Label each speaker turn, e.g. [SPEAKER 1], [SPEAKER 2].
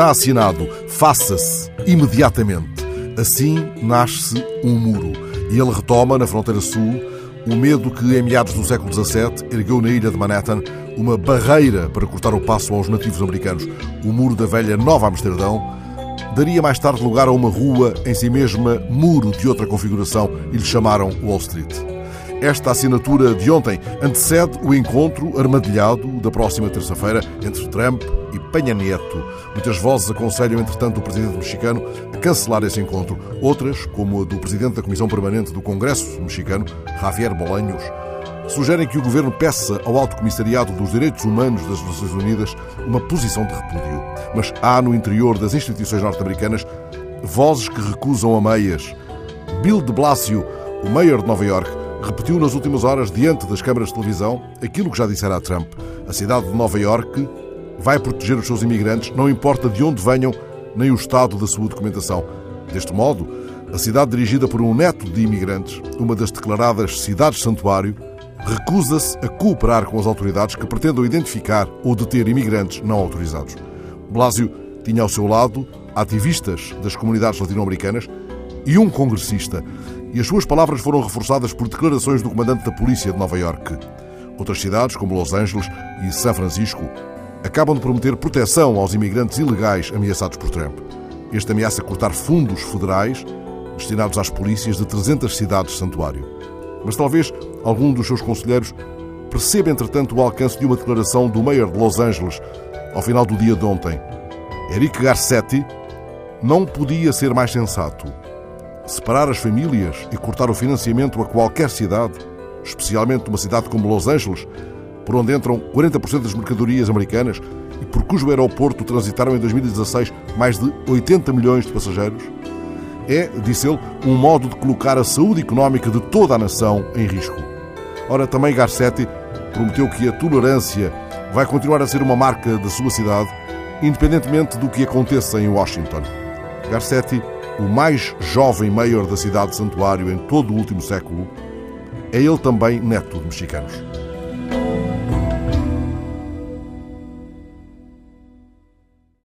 [SPEAKER 1] Está assinado. Faça-se imediatamente. Assim nasce um muro. E ele retoma, na fronteira sul, o medo que, em meados do século XVII, ergueu na ilha de Manhattan uma barreira para cortar o passo aos nativos americanos. O muro da velha Nova Amsterdão daria mais tarde lugar a uma rua em si mesma muro de outra configuração e lhe chamaram Wall Street. Esta assinatura de ontem antecede o encontro armadilhado da próxima terça-feira entre Trump e Penha Nieto. Muitas vozes aconselham, entretanto, o presidente mexicano a cancelar esse encontro. Outras, como a do presidente da Comissão Permanente do Congresso mexicano, Javier Bolanhos, sugerem que o governo peça ao Alto Comissariado dos Direitos Humanos das Nações Unidas uma posição de repúdio. Mas há no interior das instituições norte-americanas vozes que recusam a meias. Bill de Blasio, o mayor de Nova York, repetiu nas últimas horas, diante das câmaras de televisão, aquilo que já dissera a Trump. A cidade de Nova Iorque vai proteger os seus imigrantes, não importa de onde venham, nem o estado da sua documentação. Deste modo, a cidade dirigida por um neto de imigrantes, uma das declaradas cidades-santuário, recusa-se a cooperar com as autoridades que pretendam identificar ou deter imigrantes não autorizados. Blasio tinha ao seu lado ativistas das comunidades latino-americanas e um congressista e as suas palavras foram reforçadas por declarações do comandante da polícia de Nova Iorque. Outras cidades, como Los Angeles e São Francisco, acabam de prometer proteção aos imigrantes ilegais ameaçados por Trump. Este ameaça cortar fundos federais destinados às polícias de 300 cidades santuário. Mas talvez algum dos seus conselheiros perceba, entretanto, o alcance de uma declaração do mayor de Los Angeles ao final do dia de ontem. Eric Garcetti não podia ser mais sensato separar as famílias e cortar o financiamento a qualquer cidade, especialmente uma cidade como Los Angeles, por onde entram 40% das mercadorias americanas e por cujo aeroporto transitaram em 2016 mais de 80 milhões de passageiros, é, disse ele, um modo de colocar a saúde económica de toda a nação em risco. Ora, também Garcetti prometeu que a tolerância vai continuar a ser uma marca da sua cidade, independentemente do que aconteça em Washington. Garcetti o mais jovem mayor da cidade de Santuário em todo o último século, é ele também neto de mexicanos.